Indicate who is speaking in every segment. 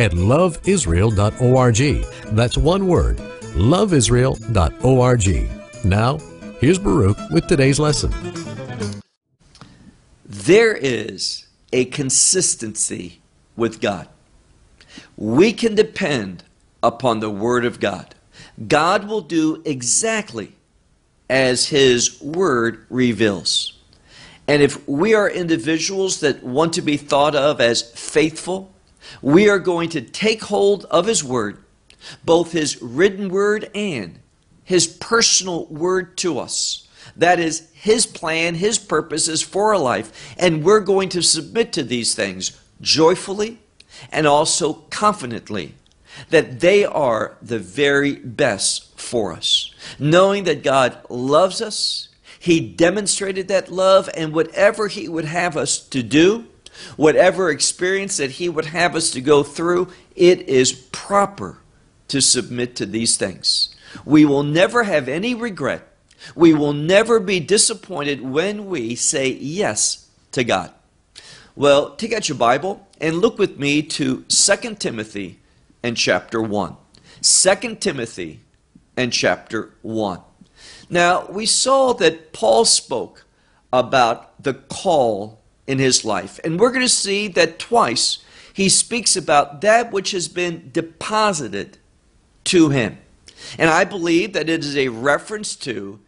Speaker 1: at loveisrael.org. That's one word, loveisrael.org. Now, here's Baruch with today's lesson.
Speaker 2: There is a consistency with God. We can depend upon the Word of God. God will do exactly as His Word reveals. And if we are individuals that want to be thought of as faithful, we are going to take hold of His Word, both His written Word and His personal Word to us. That is His plan, His purposes for our life, and we're going to submit to these things joyfully and also confidently that they are the very best for us. Knowing that God loves us, He demonstrated that love, and whatever He would have us to do, whatever experience that He would have us to go through, it is proper to submit to these things. We will never have any regret. We will never be disappointed when we say yes to God. Well, take out your Bible and look with me to 2 Timothy and chapter 1. 2 Timothy and chapter 1. Now, we saw that Paul spoke about the call in his life. And we're going to see that twice he speaks about that which has been deposited to him. And I believe that it is a reference to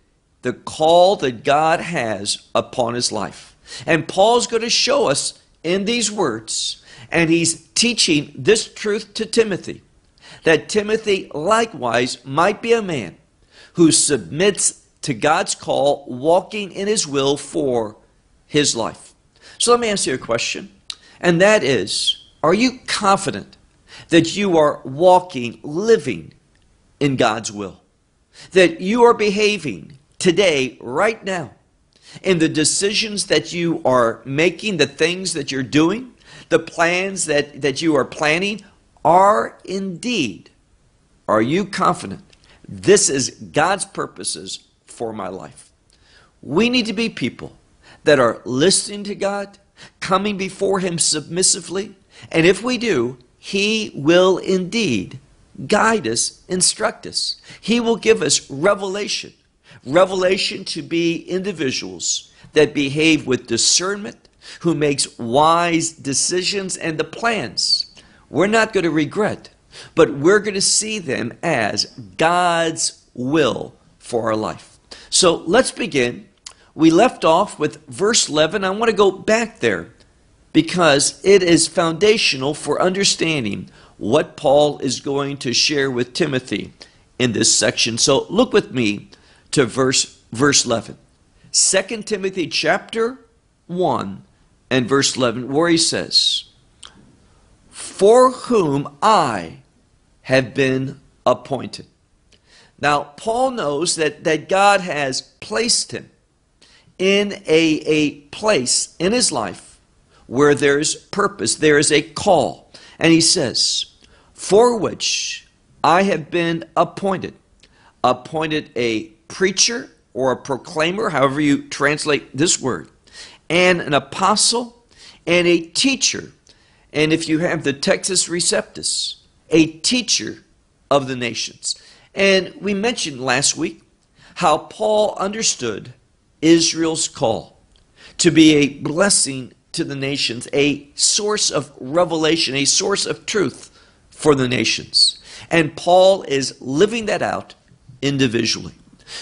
Speaker 2: the call that God has upon his life. And Paul's going to show us in these words, and he's teaching this truth to Timothy that Timothy likewise might be a man who submits to God's call, walking in his will for his life. So let me ask you a question, and that is Are you confident that you are walking, living in God's will? That you are behaving today, right now, in the decisions that you are making, the things that you're doing, the plans that, that you are planning, are indeed, are you confident this is God's purposes for my life? We need to be people that are listening to God, coming before Him submissively, and if we do, He will indeed guide us, instruct us. He will give us revelation. Revelation to be individuals that behave with discernment, who makes wise decisions and the plans we're not going to regret, but we're going to see them as God's will for our life. So let's begin. We left off with verse 11. I want to go back there because it is foundational for understanding what Paul is going to share with Timothy in this section. So look with me to verse verse 11. 2 Timothy chapter 1 and verse 11 where he says, for whom I have been appointed. Now, Paul knows that, that God has placed him in a, a place in his life where there is purpose, there is a call. And he says, For which I have been appointed. Appointed a preacher or a proclaimer, however you translate this word, and an apostle and a teacher and if you have the Textus Receptus, a teacher of the nations. And we mentioned last week how Paul understood Israel's call to be a blessing to the nations, a source of revelation, a source of truth for the nations. And Paul is living that out individually.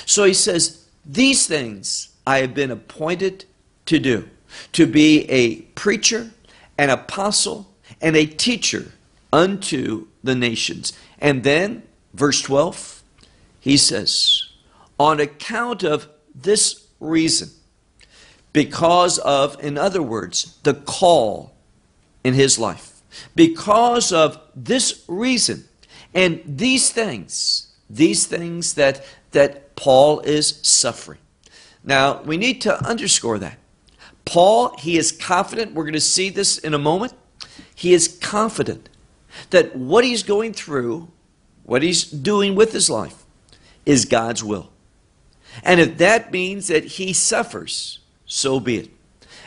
Speaker 2: So he says, These things I have been appointed to do to be a preacher, an apostle, and a teacher unto the nations. And then, verse 12, he says, On account of this reason, because of, in other words, the call in his life, because of this reason, And these things, these things that, that Paul is suffering. Now, we need to underscore that. Paul, he is confident, we're going to see this in a moment. He is confident that what he's going through, what he's doing with his life, is God's will. And if that means that he suffers, so be it.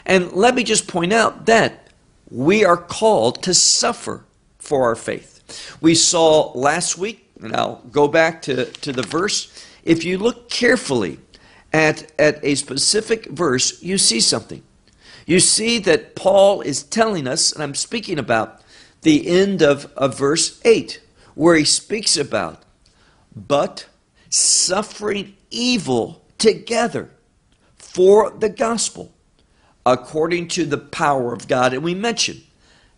Speaker 2: And let me just point out that we are called to suffer for our faith. We saw last week, and I'll go back to, to the verse. If you look carefully at, at a specific verse, you see something. You see that Paul is telling us, and I'm speaking about the end of, of verse 8, where he speaks about, but suffering evil together for the gospel according to the power of God. And we mentioned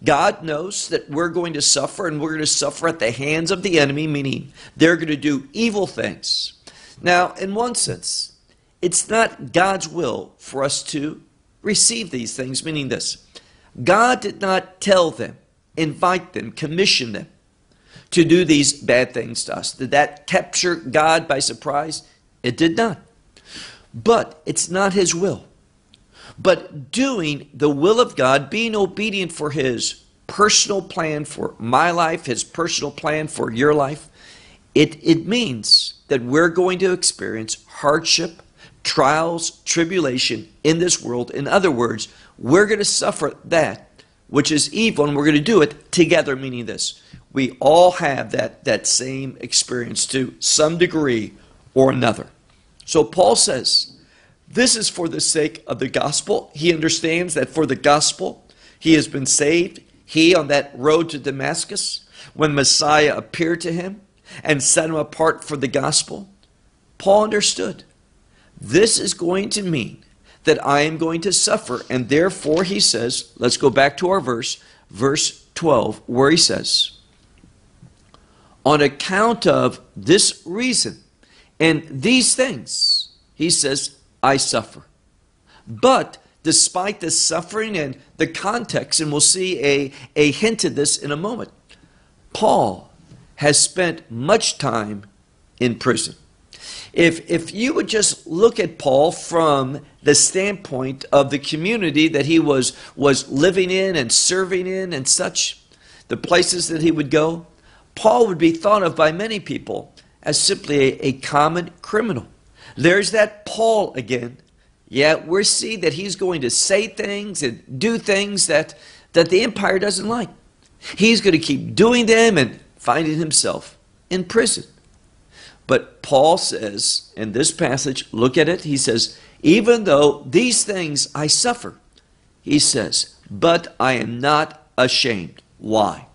Speaker 2: God knows that we're going to suffer and we're going to suffer at the hands of the enemy, meaning they're going to do evil things. Now, in one sense, it's not God's will for us to receive these things, meaning this God did not tell them, invite them, commission them to do these bad things to us. Did that capture God by surprise? It did not. But it's not His will but doing the will of God, being obedient for His personal plan for my life, His personal plan for your life, it, it means that we're going to experience hardship, trials, tribulation in this world. In other words, we're going to suffer that which is evil, and we're going to do it together, meaning this. We all have that, that same experience to some degree or another. So Paul says, this is for the sake of the gospel. He understands that for the gospel, he has been saved. He, on that road to Damascus, when Messiah appeared to him and set him apart for the gospel, Paul understood this is going to mean that I am going to suffer. And therefore, he says, let's go back to our verse, verse 12, where he says, On account of this reason and these things, he says, I suffer. But despite the suffering and the context, and we'll see a, a hint of this in a moment, Paul has spent much time in prison. If, if you would just look at Paul from the standpoint of the community that he was, was living in and serving in and such, the places that he would go, Paul would be thought of by many people as simply a, a common criminal. There's that Paul again. Yeah, we see that he's going to say things and do things that, that the empire doesn't like. He's going to keep doing them and finding himself in prison. But Paul says in this passage, look at it, he says, even though these things I suffer, he says, but I am not ashamed. Why?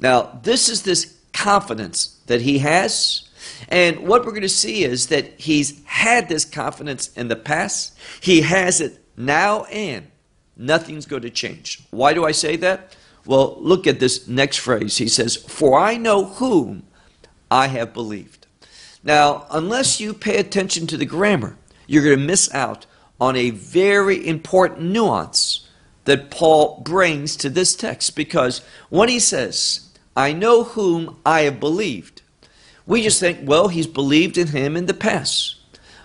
Speaker 2: Now, this is this confidence that he has and what we're going to see is that he's had this confidence in the past, he has it now, and nothing's going to change. Why do I say that? Well, look at this next phrase. He says, For I know whom I have believed. Now, unless you pay attention to the grammar, you're going to miss out on a very important nuance that Paul brings to this text because when he says, I know whom I have believed, we just think, well, he's believed in him in the past.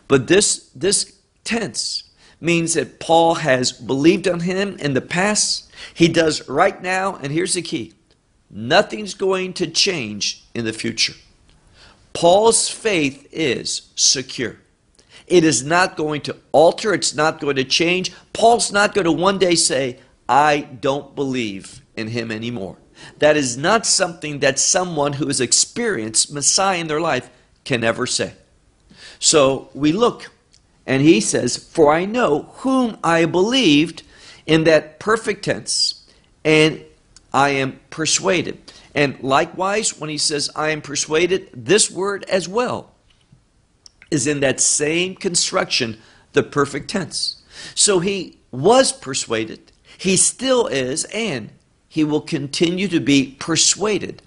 Speaker 2: But this, this tense means that Paul has believed on him in the past. He does right now, and here's the key nothing's going to change in the future. Paul's faith is secure. It is not going to alter, it's not going to change. Paul's not going to one day say, I don't believe in him anymore. That is not something that someone who has experienced Messiah in their life can ever say. So we look, and he says, For I know whom I believed in that perfect tense, and I am persuaded. And likewise, when he says, I am persuaded, this word as well is in that same construction, the perfect tense. So he was persuaded, he still is, and he will continue to be persuaded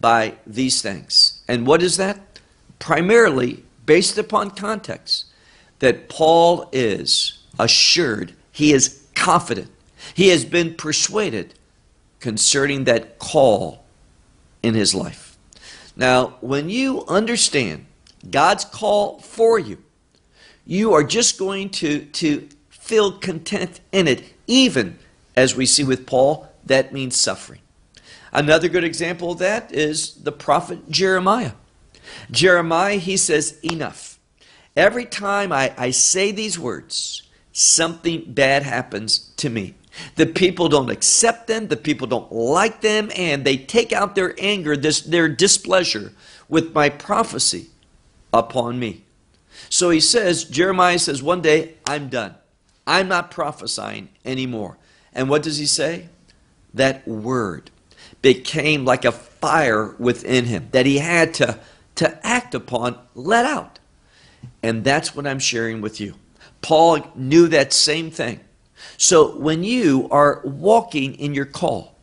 Speaker 2: by these things. And what is that? Primarily based upon context that Paul is assured, he is confident, he has been persuaded concerning that call in his life. Now, when you understand God's call for you, you are just going to, to feel content in it, even as we see with Paul, that means suffering. Another good example of that is the prophet Jeremiah. Jeremiah, he says, Enough. Every time I, I say these words, something bad happens to me. The people don't accept them, the people don't like them, and they take out their anger, this, their displeasure with my prophecy upon me. So he says, Jeremiah says, one day, I'm done. I'm not prophesying anymore. And what does he say? That word became like a fire within him that he had to, to act upon, let out. And that's what I'm sharing with you. Paul knew that same thing. So when you are walking in your call,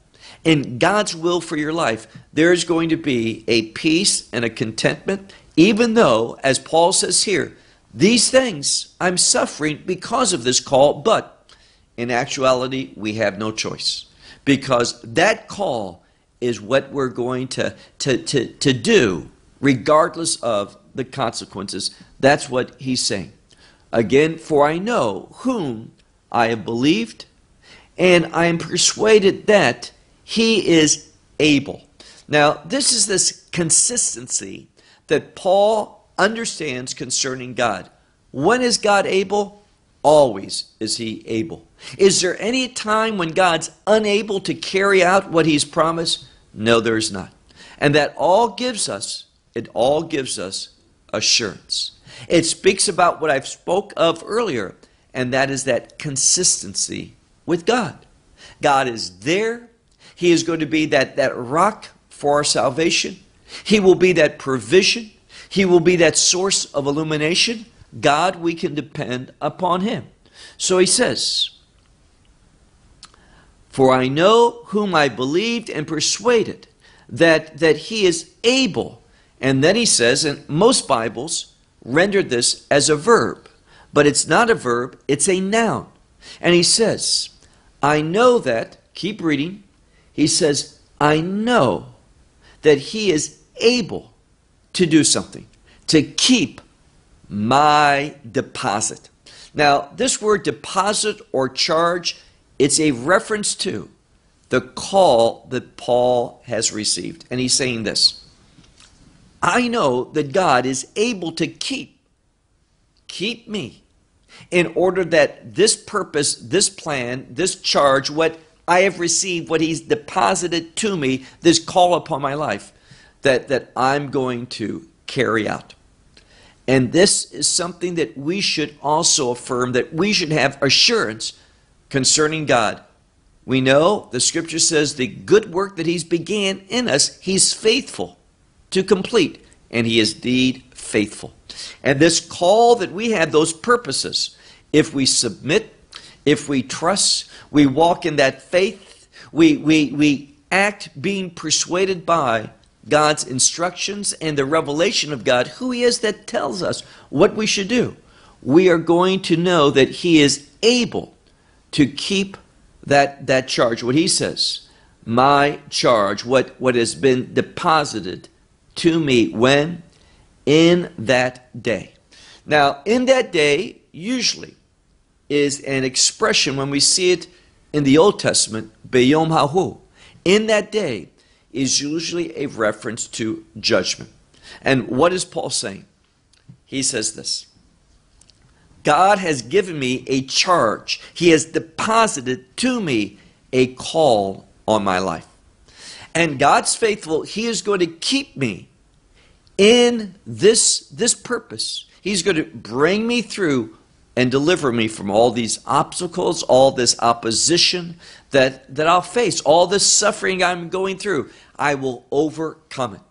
Speaker 2: in God's will for your life, there is going to be a peace and a contentment, even though, as Paul says here, these things I'm suffering because of this call, but in actuality, we have no choice. Because that call is what we're going to, to, to, to do, regardless of the consequences. That's what he's saying. Again, for I know whom I have believed, and I am persuaded that he is able. Now, this is this consistency that Paul understands concerning God. When is God able? Always is he able. Is there any time when God's unable to carry out what he's promised? No, there is not. And that all gives us, it all gives us assurance. It speaks about what I've spoke of earlier, and that is that consistency with God. God is there. He is going to be that, that rock for our salvation. He will be that provision. He will be that source of illumination. God, we can depend upon Him. So he says, For I know whom I believed and persuaded that, that He is able. And then he says, and most Bibles render this as a verb, but it's not a verb, it's a noun. And he says, I know that, keep reading, he says, I know that he is able to do something, to keep my deposit. Now, this word deposit or charge, it's a reference to the call that Paul has received. And he's saying this I know that God is able to keep, keep me in order that this purpose, this plan, this charge, what I have received, what He's deposited to me, this call upon my life, that, that I'm going to carry out. And this is something that we should also affirm that we should have assurance concerning God. We know the scripture says the good work that He's began in us, He's faithful to complete, and He is indeed faithful. And this call that we have, those purposes, if we submit, if we trust, we walk in that faith, we, we, we act being persuaded by God's instructions and the revelation of God, who He is that tells us what we should do, we are going to know that He is able to keep that, that charge, what He says, my charge, what, what has been deposited to me when? In that day. Now, in that day, usually is an expression when we see it in the Old Testament, Beyom Hahu. In that day, is usually a reference to judgment. And what is Paul saying? He says this God has given me a charge, He has deposited to me a call on my life. And God's faithful, He is going to keep me in this, this purpose. He's going to bring me through and deliver me from all these obstacles, all this opposition that, that I'll face, all this suffering I'm going through. I will overcome it.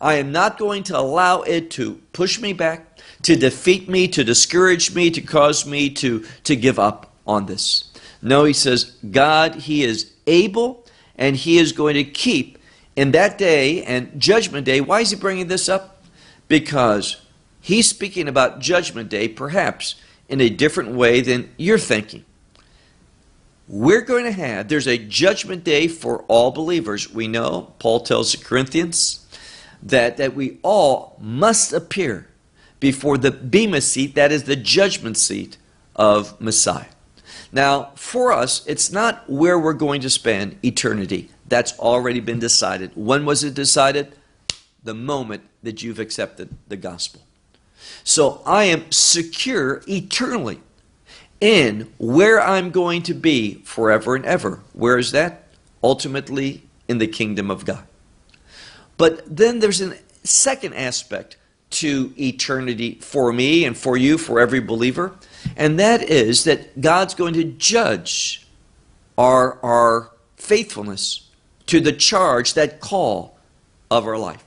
Speaker 2: I am not going to allow it to push me back, to defeat me, to discourage me, to cause me to, to give up on this. No, he says, God, He is able and He is going to keep in that day and judgment day. Why is He bringing this up? Because He's speaking about judgment day, perhaps in a different way than you're thinking we're going to have, there's a judgment day for all believers. We know, Paul tells the Corinthians, that, that we all must appear before the Bema seat, that is the judgment seat of Messiah. Now, for us, it's not where we're going to spend eternity. That's already been decided. When was it decided? The moment that you've accepted the gospel. So I am secure eternally in where I'm going to be forever and ever. Where is that? Ultimately, in the kingdom of God. But then there's a second aspect to eternity for me and for you, for every believer, and that is that God's going to judge our, our faithfulness to the charge, that call of our life.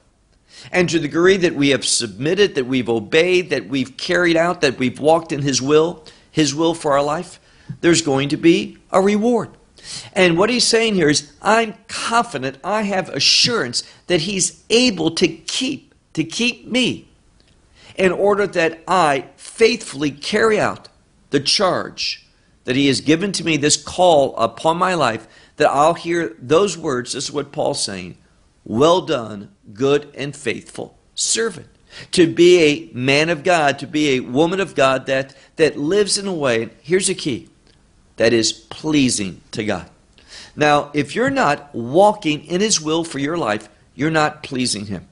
Speaker 2: And to the degree that we have submitted, that we've obeyed, that we've carried out, that we've walked in His will, His will for our life, there's going to be a reward. And what he's saying here is, I'm confident, I have assurance that he's able to keep, to keep me in order that I faithfully carry out the charge that He has given to me, this call upon my life, that I'll hear those words. This is what Paul's saying Well done, good and faithful servant. To be a man of God, to be a woman of God that, that lives in a way, here's a key, that is pleasing to God. Now, if you're not walking in His will for your life, you're not pleasing Him.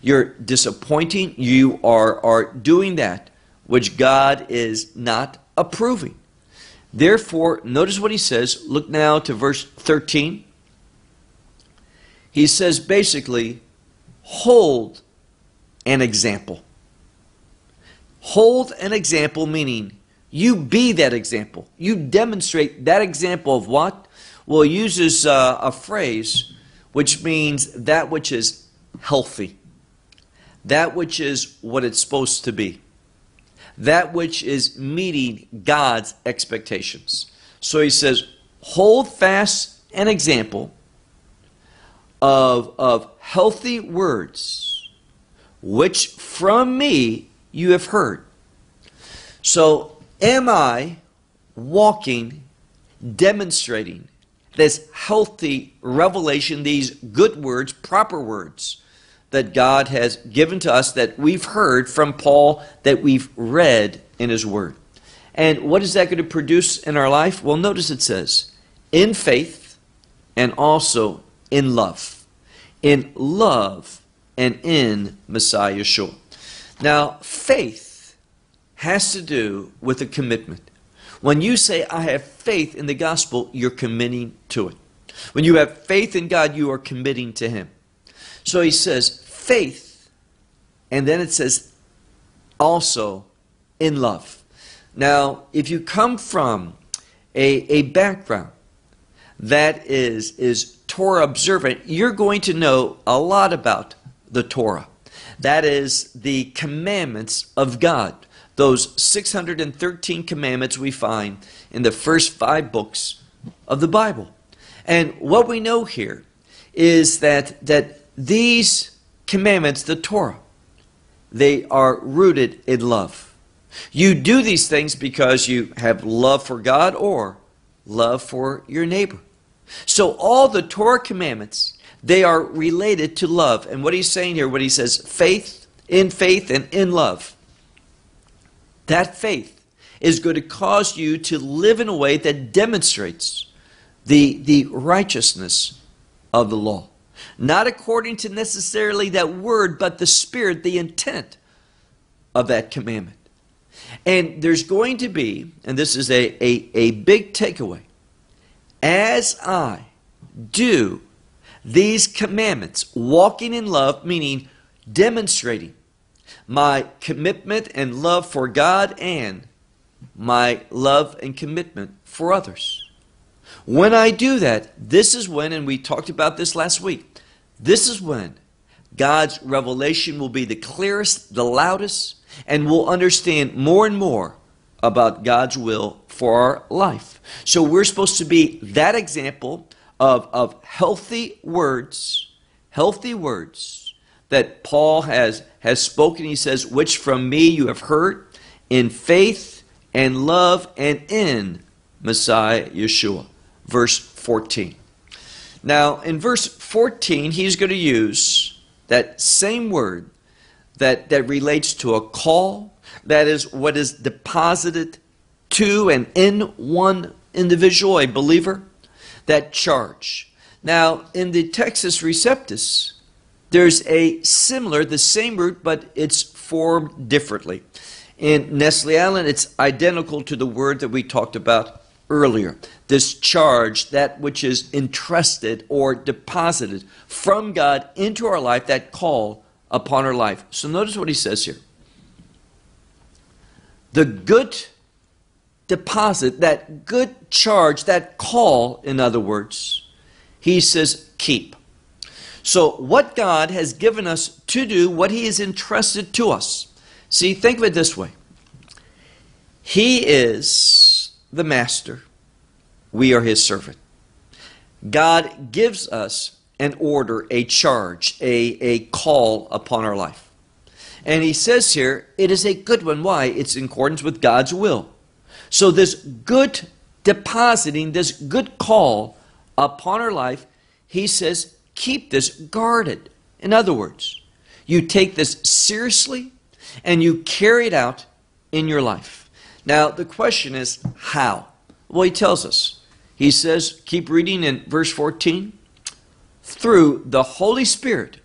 Speaker 2: You're disappointing. You are, are doing that which God is not approving. Therefore, notice what he says. Look now to verse 13. He says basically, hold an example. Hold an example, meaning you be that example. You demonstrate that example of what? Well, uses uh, a phrase which means that which is healthy that which is what it's supposed to be, that which is meeting God's expectations. So he says, hold fast an example of, of healthy words, which from me you have heard. So, am I walking, demonstrating this healthy revelation, these good words, proper words? that God has given to us that we've heard from Paul, that we've read in his word. And what is that going to produce in our life? Well, notice it says, in faith and also in love. In love and in Messiah Yeshua. Now, faith has to do with a commitment. When you say, I have faith in the gospel, you're committing to it. When you have faith in God, you are committing to Him. So he says, faith, and then it says also in love. Now, if you come from a, a background that is, is Torah observant, you're going to know a lot about the Torah. That is the commandments of God. Those 613 commandments we find in the first five books of the Bible. And what we know here is that, that these commandments, the Torah, they are rooted in love. You do these things because you have love for God or love for your neighbor. So all the Torah commandments, they are related to love. And what he's saying here, what he says, faith, in faith, and in love. That faith is going to cause you to live in a way that demonstrates the, the righteousness of the law not according to necessarily that word, but the spirit, the intent of that commandment. And there's going to be, and this is a, a, a big takeaway, as I do these commandments, walking in love, meaning demonstrating my commitment and love for God and my love and commitment for others. When I do that, this is when, and we talked about this last week, this is when God's revelation will be the clearest, the loudest, and we'll understand more and more about God's will for our life. So we're supposed to be that example of, of healthy words, healthy words that Paul has, has spoken. He says, which from me you have heard in faith and love and in Messiah Yeshua. Verse 14. Now, in verse 14, he's going to use that same word that, that relates to a call, that is what is deposited to and in one individual, a believer, that charge. Now, in the Textus Receptus, there's a similar, the same root, but it's formed differently. In Nestle Aland, it's identical to the word that we talked about earlier. This charge, that which is entrusted or deposited from God into our life, that call upon our life. So notice what he says here. The good deposit, that good charge, that call, in other words, he says, keep. So, what God has given us to do, what he has entrusted to us. See, think of it this way He is the master, we are his servant. God gives us an order, a charge, a, a call upon our life. And he says here, it is a good one. Why? It's in accordance with God's will. So, this good depositing, this good call upon our life, he says, keep this guarded. In other words, you take this seriously and you carry it out in your life. Now, the question is, how? Well, he tells us. He says, keep reading in verse 14, through the Holy Spirit,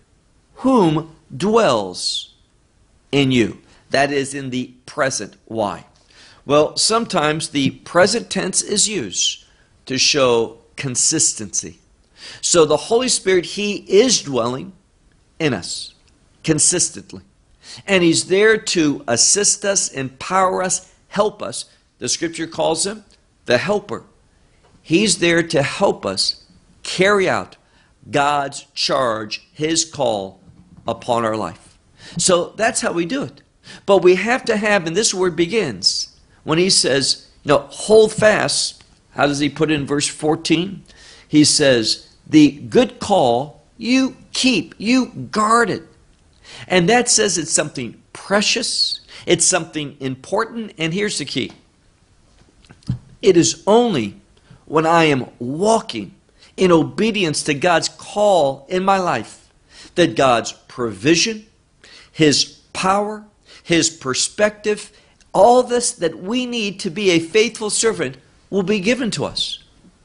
Speaker 2: whom dwells in you. That is in the present. Why? Well, sometimes the present tense is used to show consistency. So the Holy Spirit, He is dwelling in us consistently. And He's there to assist us, empower us, help us. The scripture calls Him the helper. He's there to help us carry out God's charge, His call upon our life. So that's how we do it. But we have to have, and this word begins, when he says, you know, hold fast, how does he put it in verse 14? He says, the good call you keep, you guard it. And that says it's something precious, it's something important, and here's the key it is only when I am walking in obedience to God's call in my life that God's provision, His power, His perspective, all this that we need to be a faithful servant will be given to us.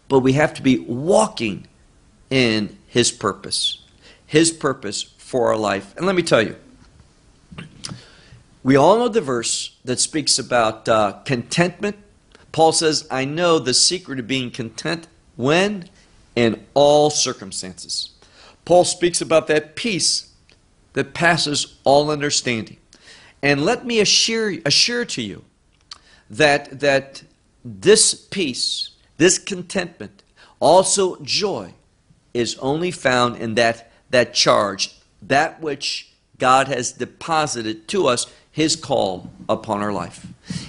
Speaker 2: But we have to be walking in His purpose, His purpose for our life. And let me tell you, we all know the verse that speaks about uh, contentment. Paul says, I know the secret of being content when? In all circumstances. Paul speaks about that peace that passes all understanding. And let me assure, assure to you that, that this peace, this contentment, also joy, is only found in that, that charge, that which God has deposited to us, His call upon our life.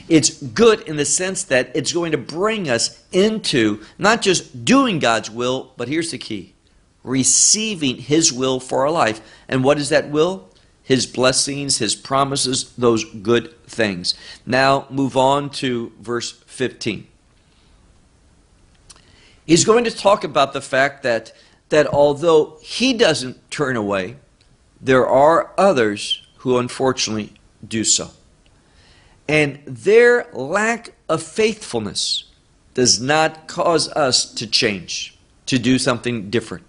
Speaker 2: It's good in the sense that it's going to bring us into not just doing God's will, but here's the key receiving His will for our life. And what is that will? His blessings, His promises, those good things. Now move on to verse 15. He's going to talk about the fact that that although he doesn't turn away, there are others who unfortunately do so. And their lack of faithfulness does not cause us to change, to do something different,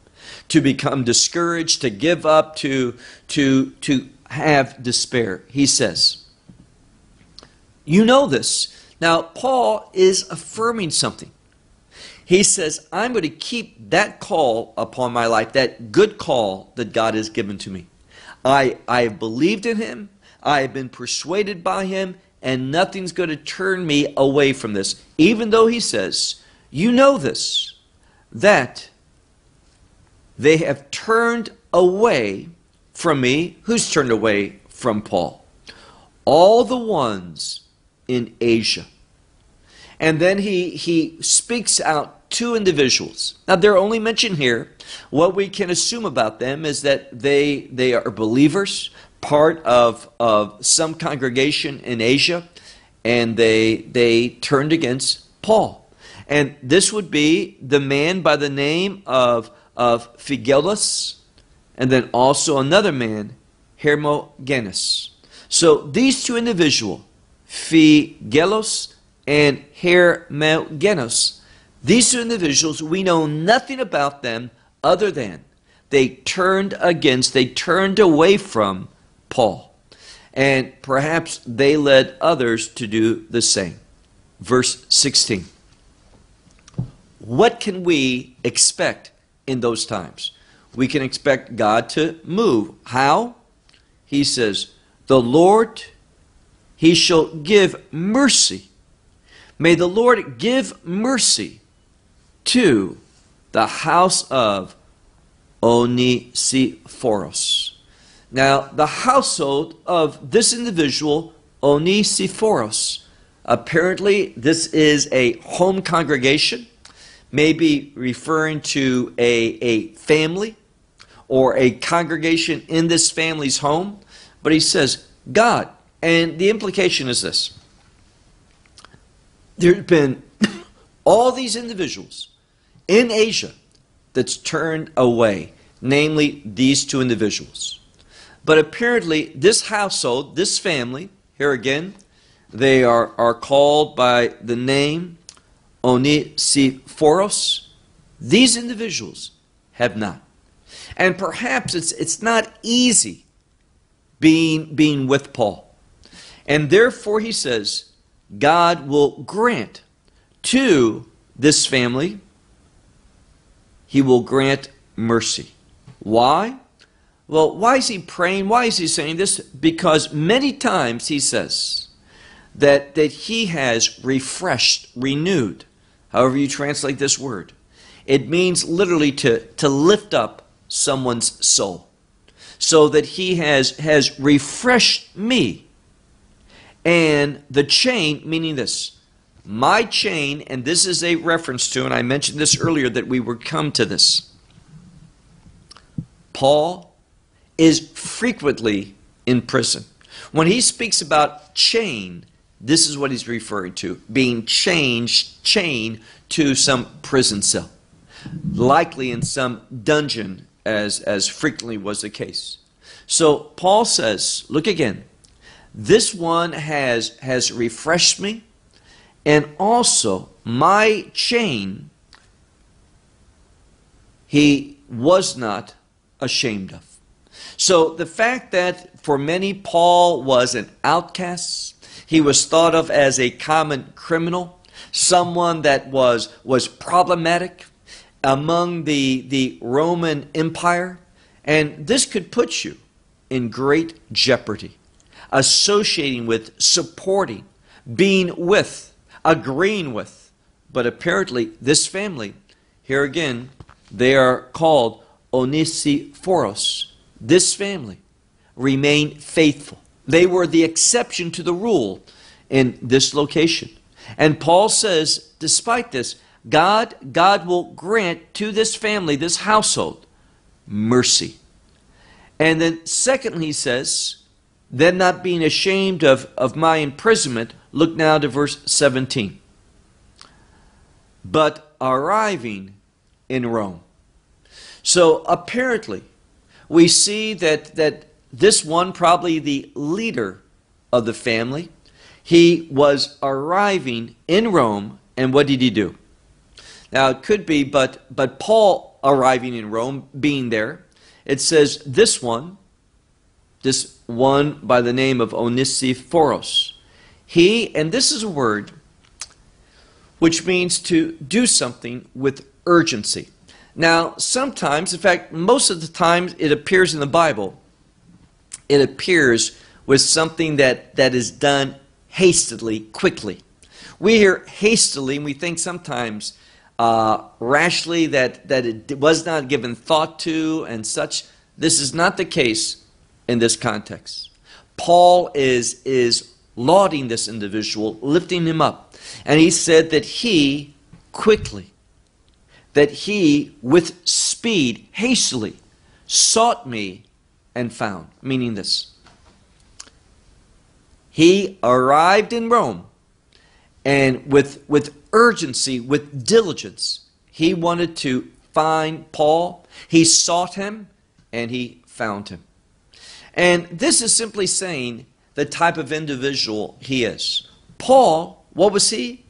Speaker 2: to become discouraged, to give up, to, to, to have despair. He says, You know this. Now, Paul is affirming something. He says, I'm going to keep that call upon my life, that good call that God has given to me. I, I have believed in Him, I have been persuaded by Him, and nothing's going to turn me away from this. Even though He says, You know this, that they have turned away from me. Who's turned away from Paul? All the ones in Asia. And then he, he speaks out two individuals. Now, they're only mentioned here. What we can assume about them is that they, they are believers, part of, of some congregation in Asia, and they, they turned against Paul. And this would be the man by the name of, of Phygellus and then also another man, Hermogenes. So these two individuals, Phygellus and Hermogenes, these two individuals, we know nothing about them other than they turned against, they turned away from Paul. And perhaps they led others to do the same. Verse 16. What can we expect in those times? We can expect God to move. How? He says, The Lord, He shall give mercy. May the Lord give mercy to the house of Onesiphorus. Now, the household of this individual, Onesiphorus, apparently this is a home congregation, maybe referring to a, a family or a congregation in this family's home. But he says, God, and the implication is this there have been all these individuals in Asia that's turned away, namely these two individuals. But apparently, this household, this family, here again, they are, are called by the name Onesiphorus. These individuals have not. And perhaps it's, it's not easy being, being with Paul. And therefore, he says, God will grant to this family, he will grant mercy. Why? Well, why is he praying? Why is he saying this? Because many times he says that, that he has refreshed, renewed, however you translate this word. It means literally to, to lift up someone's soul. So that he has, has refreshed me. And the chain, meaning this, my chain, and this is a reference to, and I mentioned this earlier that we would come to this. Paul is frequently in prison. When he speaks about chain, this is what he's referring to being changed, chained to some prison cell, likely in some dungeon, as, as frequently was the case. So Paul says, look again, this one has, has refreshed me, and also my chain he was not ashamed of. So the fact that for many Paul was an outcast, he was thought of as a common criminal, someone that was, was problematic among the, the Roman Empire, and this could put you in great jeopardy, associating with, supporting, being with, agreeing with. But apparently, this family, here again, they are called Onesiphorus this family remained faithful. They were the exception to the rule in this location. And Paul says, despite this, God, God will grant to this family, this household, mercy. And then, secondly, he says, then not being ashamed of, of my imprisonment, look now to verse 17. But arriving in Rome. So apparently, we see that, that this one, probably the leader of the family, he was arriving in Rome, and what did he do? Now, it could be, but, but Paul arriving in Rome, being there, it says this one, this one by the name of Onesiphorus, he, and this is a word which means to do something with urgency. Now, sometimes, in fact, most of the times it appears in the Bible, it appears with something that, that is done hastily, quickly. We hear hastily, and we think sometimes uh, rashly that, that it was not given thought to and such. This is not the case in this context. Paul is, is lauding this individual, lifting him up. And he said that he quickly that he, with speed, hastily sought me and found. Meaning this He arrived in Rome and with, with urgency, with diligence, he wanted to find Paul. He sought him and he found him. And this is simply saying the type of individual he is. Paul, what was he?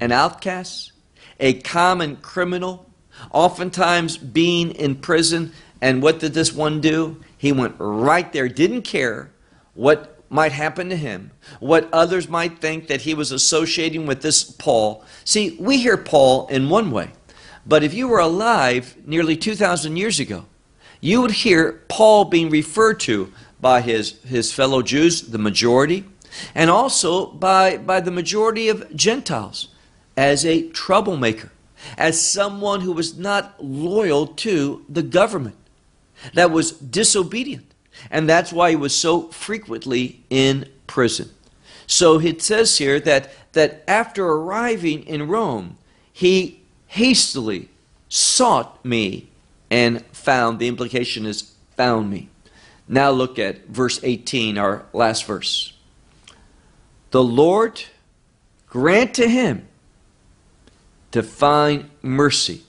Speaker 2: An outcast, a common criminal, oftentimes being in prison. And what did this one do? He went right there, didn't care what might happen to him, what others might think that he was associating with this Paul. See, we hear Paul in one way, but if you were alive nearly 2,000 years ago, you would hear Paul being referred to by his, his fellow Jews, the majority, and also by, by the majority of Gentiles as a troublemaker, as someone who was not loyal to the government, that was disobedient. And that's why he was so frequently in prison. So it says here that, that after arriving in Rome, he hastily sought me and found. The implication is found me. Now look at verse 18, our last verse. The Lord grant to him to find mercy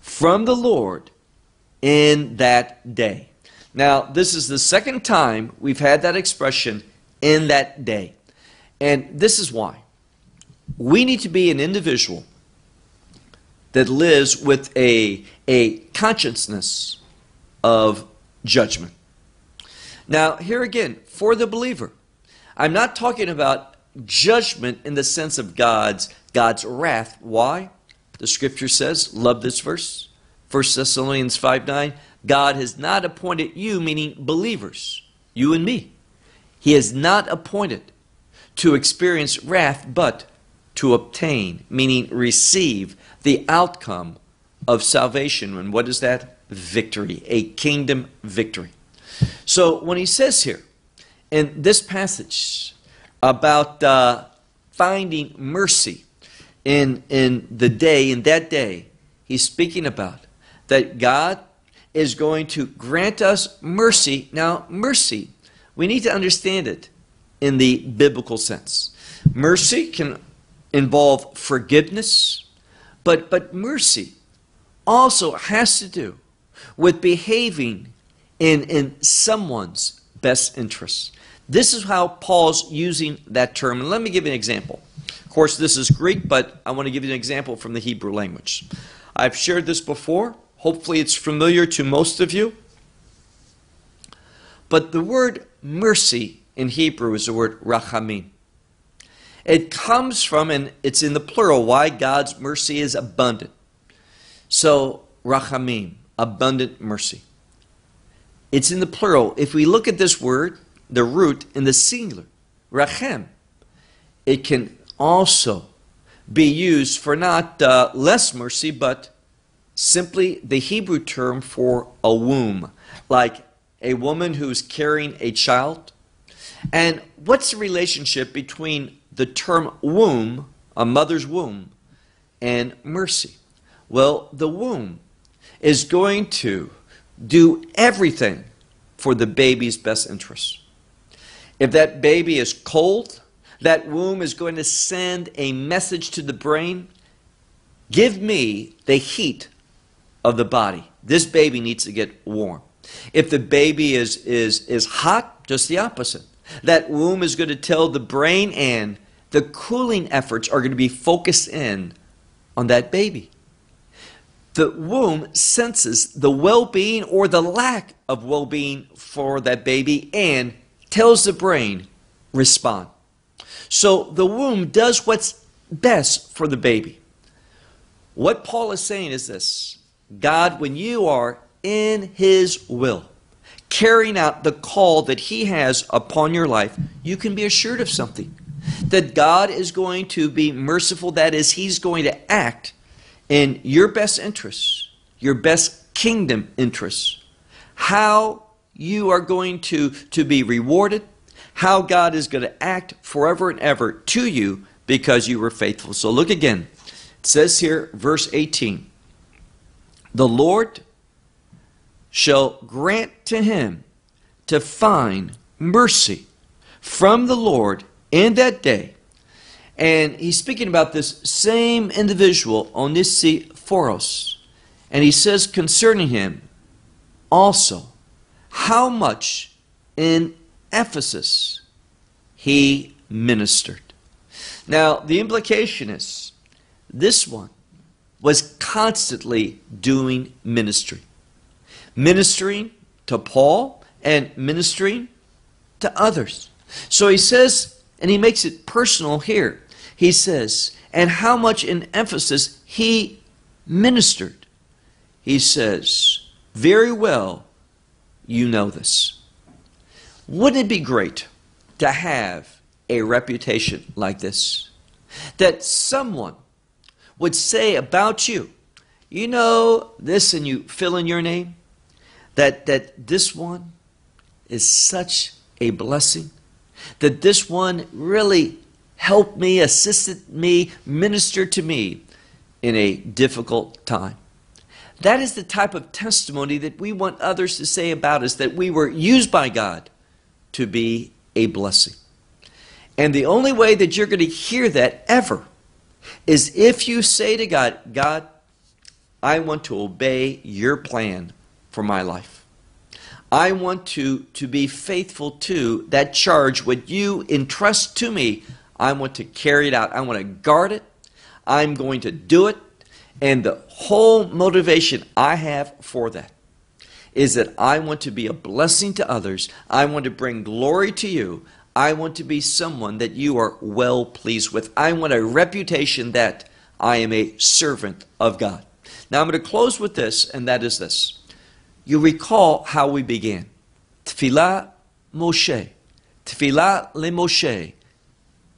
Speaker 2: from the Lord in that day. Now, this is the second time we've had that expression in that day. And this is why. We need to be an individual that lives with a, a consciousness of judgment. Now, here again, for the believer, I'm not talking about judgment in the sense of God's God's wrath. Why? The scripture says, love this verse, 1 Thessalonians 5 9, God has not appointed you, meaning believers, you and me. He has not appointed to experience wrath, but to obtain, meaning receive, the outcome of salvation. And what is that? Victory, a kingdom victory. So when he says here in this passage about uh, finding mercy in, in the day, in that day, he's speaking about that God is going to grant us mercy. Now, mercy, we need to understand it in the biblical sense. Mercy can involve forgiveness, but, but mercy also has to do with behaving in, in someone's best interests. This is how Paul's using that term. And let me give you an example. Of course, this is Greek, but I want to give you an example from the Hebrew language. I've shared this before. Hopefully, it's familiar to most of you. But the word mercy in Hebrew is the word rachamim. It comes from, and it's in the plural, why God's mercy is abundant. So, rachamim, abundant mercy. It's in the plural. If we look at this word, the root in the singular, rachem, it can also be used for not uh, less mercy, but simply the Hebrew term for a womb, like a woman who's carrying a child. And what's the relationship between the term womb, a mother's womb, and mercy? Well, the womb is going to do everything for the baby's best interest. If that baby is cold, that womb is going to send a message to the brain give me the heat of the body. This baby needs to get warm. If the baby is, is, is hot, just the opposite. That womb is going to tell the brain and the cooling efforts are going to be focused in on that baby. The womb senses the well being or the lack of well being for that baby and tells the brain, respond. So the womb does what's best for the baby. What Paul is saying is this God, when you are in His will, carrying out the call that He has upon your life, you can be assured of something. That God is going to be merciful, that is, He's going to act in your best interests, your best kingdom interests. How you are going to, to be rewarded, how God is going to act forever and ever to you because you were faithful. So look again. It says here, verse 18 the Lord shall grant to him to find mercy from the Lord in that day. And he's speaking about this same individual, Onesiphorus. And he says concerning him, also, how much in Ephesus he ministered. Now, the implication is this one was constantly doing ministry, ministering to Paul and ministering to others. So he says, and he makes it personal here. He says, and how much in Ephesus he ministered. He says, very well, you know this. Wouldn't it be great to have a reputation like this? That someone would say about you, you know this, and you fill in your name, that, that this one is such a blessing, that this one really helped me, assisted me, ministered to me in a difficult time. That is the type of testimony that we want others to say about us that we were used by God to be a blessing. And the only way that you're going to hear that ever is if you say to God, God, I want to obey your plan for my life. I want to, to be faithful to that charge, what you entrust to me. I want to carry it out. I want to guard it. I'm going to do it. And the whole motivation I have for that is that I want to be a blessing to others. I want to bring glory to you. I want to be someone that you are well pleased with. I want a reputation that I am a servant of God. Now I'm going to close with this, and that is this. You recall how we began. Tfilah Moshe. Tfilah le Moshe.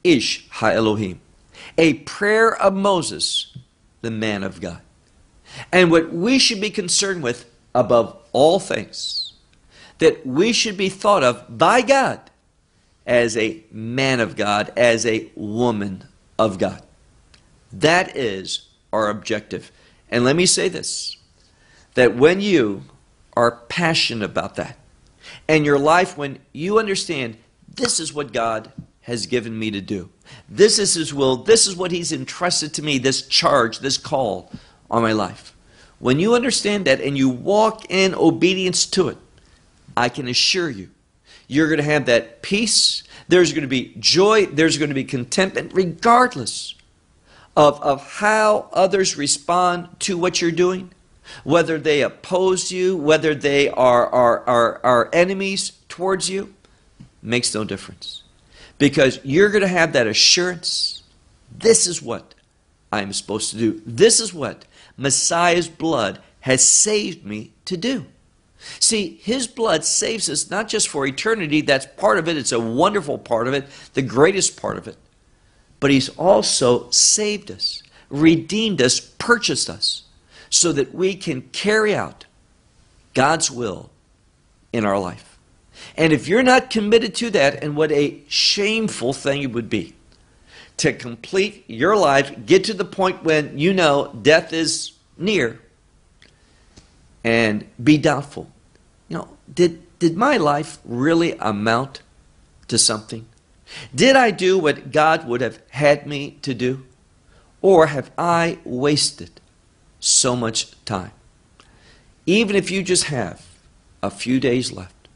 Speaker 2: Ish ha Elohim. A prayer of Moses, the man of God. And what we should be concerned with above all things, that we should be thought of by God as a man of God, as a woman of God. That is our objective. And let me say this that when you are passionate about that, and your life, when you understand this is what God has given me to do, this is His will, this is what He's entrusted to me, this charge, this call on my life. When you understand that and you walk in obedience to it, I can assure you you're going to have that peace. There's going to be joy. There's going to be contentment, regardless of, of how others respond to what you're doing, whether they oppose you, whether they are, are, are, are enemies towards you, makes no difference. Because you're going to have that assurance this is what I'm supposed to do. This is what Messiah's blood has saved me to do. See, his blood saves us not just for eternity, that's part of it, it's a wonderful part of it, the greatest part of it. But he's also saved us, redeemed us, purchased us, so that we can carry out God's will in our life. And if you're not committed to that, and what a shameful thing it would be to complete your life, get to the point when you know death is near, and be doubtful. You know, did, did my life really amount to something? Did I do what God would have had me to do? Or have I wasted so much time? Even if you just have a few days left,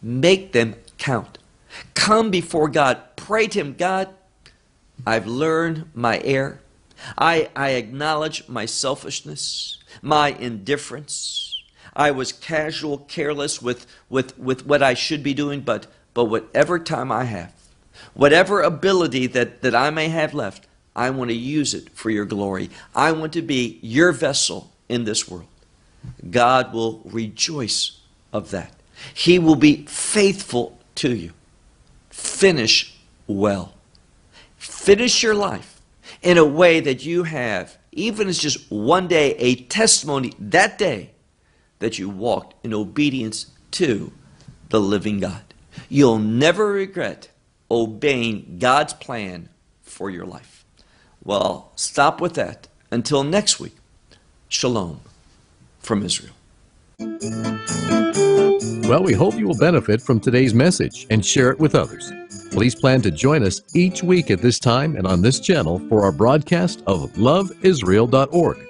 Speaker 2: make them count. Come before God. Pray to Him, God, I've learned my error. I, I acknowledge my selfishness my indifference. I was casual, careless with, with, with what I should be doing, but, but whatever time I have, whatever ability that, that I may have left, I want to use it for your glory. I want to be your vessel in this world. God will rejoice of that. He will be faithful to you. Finish well. Finish your life in a way that you have even as just one day, a testimony that day that you walked in obedience to the living God. You'll never regret obeying God's plan for your life. Well, stop with that. Until next week, shalom from Israel.
Speaker 1: Well, we hope you will benefit from today's message and share it with others. Please plan to join us each week at this time and on this channel for our broadcast of loveisrael.org.